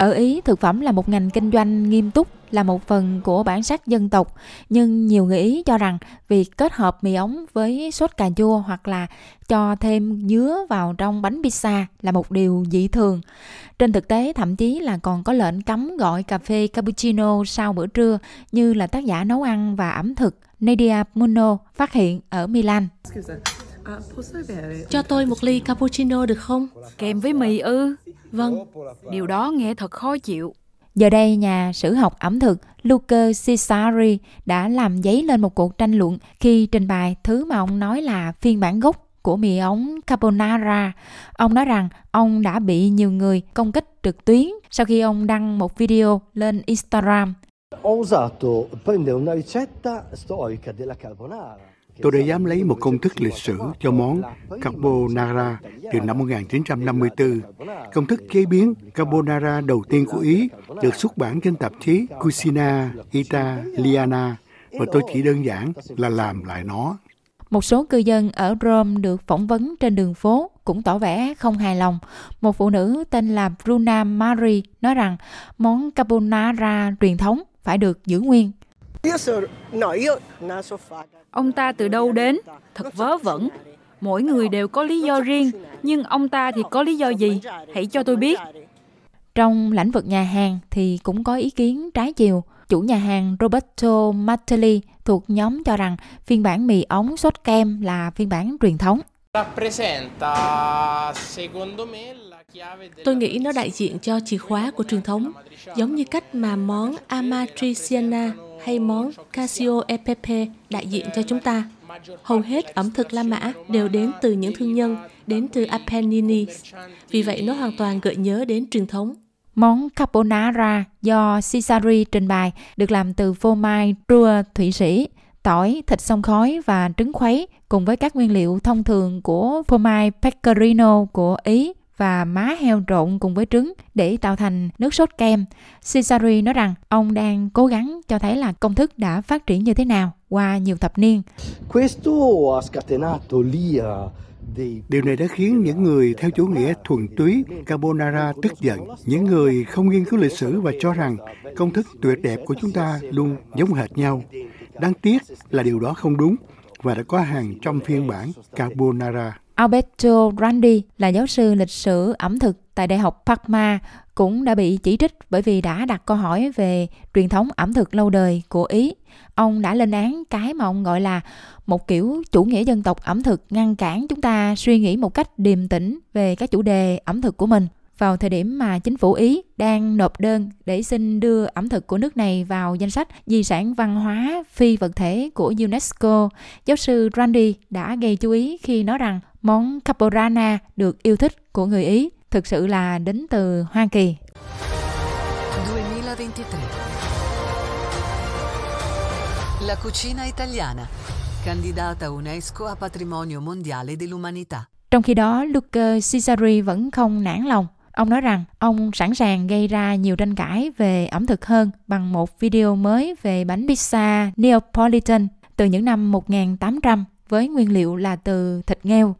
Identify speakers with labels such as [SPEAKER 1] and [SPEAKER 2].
[SPEAKER 1] Ở Ý, thực phẩm là một ngành kinh doanh nghiêm túc, là một phần của bản sắc dân tộc. Nhưng nhiều người Ý cho rằng việc kết hợp mì ống với sốt cà chua hoặc là cho thêm dứa vào trong bánh pizza là một điều dị thường. Trên thực tế, thậm chí là còn có lệnh cấm gọi cà phê cappuccino sau bữa trưa như là tác giả nấu ăn và ẩm thực Nadia Muno phát hiện ở Milan.
[SPEAKER 2] Cho tôi một ly cappuccino được không?
[SPEAKER 3] Kèm với mì ư?
[SPEAKER 2] Vâng.
[SPEAKER 3] Điều đó nghe thật khó chịu.
[SPEAKER 1] Giờ đây, nhà sử học ẩm thực Luca Cesari đã làm dấy lên một cuộc tranh luận khi trình bày thứ mà ông nói là phiên bản gốc của mì ống carbonara. Ông nói rằng ông đã bị nhiều người công kích trực tuyến sau khi ông đăng một video lên Instagram.
[SPEAKER 4] Ho usato prendere una ricetta storica della carbonara.
[SPEAKER 5] Tôi đã dám lấy một công thức lịch sử cho món carbonara từ năm 1954. Công thức chế biến carbonara đầu tiên của Ý được xuất bản trên tạp chí Cucina Italiana và tôi chỉ đơn giản là làm lại nó.
[SPEAKER 1] Một số cư dân ở Rome được phỏng vấn trên đường phố cũng tỏ vẻ không hài lòng. Một phụ nữ tên là Bruna Mari nói rằng món carbonara truyền thống phải được giữ nguyên.
[SPEAKER 3] Ông ta từ đâu đến? Thật vớ vẩn. Mỗi người đều có lý do riêng, nhưng ông ta thì có lý do gì? Hãy cho tôi biết.
[SPEAKER 1] Trong lĩnh vực nhà hàng thì cũng có ý kiến trái chiều. Chủ nhà hàng Roberto Martelli thuộc nhóm cho rằng phiên bản mì ống sốt kem là phiên bản truyền thống.
[SPEAKER 2] Tôi nghĩ nó đại diện cho chìa khóa của truyền thống, giống như cách mà món Amatriciana hay món Casio e đại diện cho chúng ta. Hầu hết ẩm thực La Mã đều đến từ những thương nhân, đến từ Apennines. Vì vậy nó hoàn toàn gợi nhớ đến truyền thống.
[SPEAKER 1] Món carbonara do Cesari trình bày được làm từ phô mai trua Thụy Sĩ, tỏi, thịt sông khói và trứng khuấy cùng với các nguyên liệu thông thường của phô mai pecorino của Ý và má heo trộn cùng với trứng để tạo thành nước sốt kem. Cesari nói rằng ông đang cố gắng cho thấy là công thức đã phát triển như thế nào qua nhiều thập niên.
[SPEAKER 4] Questo ha scatenato l'ira dei
[SPEAKER 5] Điều này đã khiến những người theo chủ nghĩa thuần túy carbonara tức giận. Những người không nghiên cứu lịch sử và cho rằng công thức tuyệt đẹp của chúng ta luôn giống hệt nhau. Đáng tiếc là điều đó không đúng và đã có hàng trăm phiên bản carbonara.
[SPEAKER 1] Alberto Grandi là giáo sư lịch sử ẩm thực tại Đại học Parma cũng đã bị chỉ trích bởi vì đã đặt câu hỏi về truyền thống ẩm thực lâu đời của Ý. Ông đã lên án cái mà ông gọi là một kiểu chủ nghĩa dân tộc ẩm thực ngăn cản chúng ta suy nghĩ một cách điềm tĩnh về các chủ đề ẩm thực của mình. Vào thời điểm mà chính phủ Ý đang nộp đơn để xin đưa ẩm thực của nước này vào danh sách di sản văn hóa phi vật thể của UNESCO, giáo sư Randy đã gây chú ý khi nói rằng món carbonara được yêu thích của người Ý thực sự là đến từ Hoa Kỳ.
[SPEAKER 6] 2023. La cucina italiana, candidata UNESCO a patrimonio mondiale dell'umanità.
[SPEAKER 1] Trong khi đó, Luca Cesari vẫn không nản lòng. Ông nói rằng ông sẵn sàng gây ra nhiều tranh cãi về ẩm thực hơn bằng một video mới về bánh pizza Neapolitan từ những năm 1800 với nguyên liệu là từ thịt nghêu.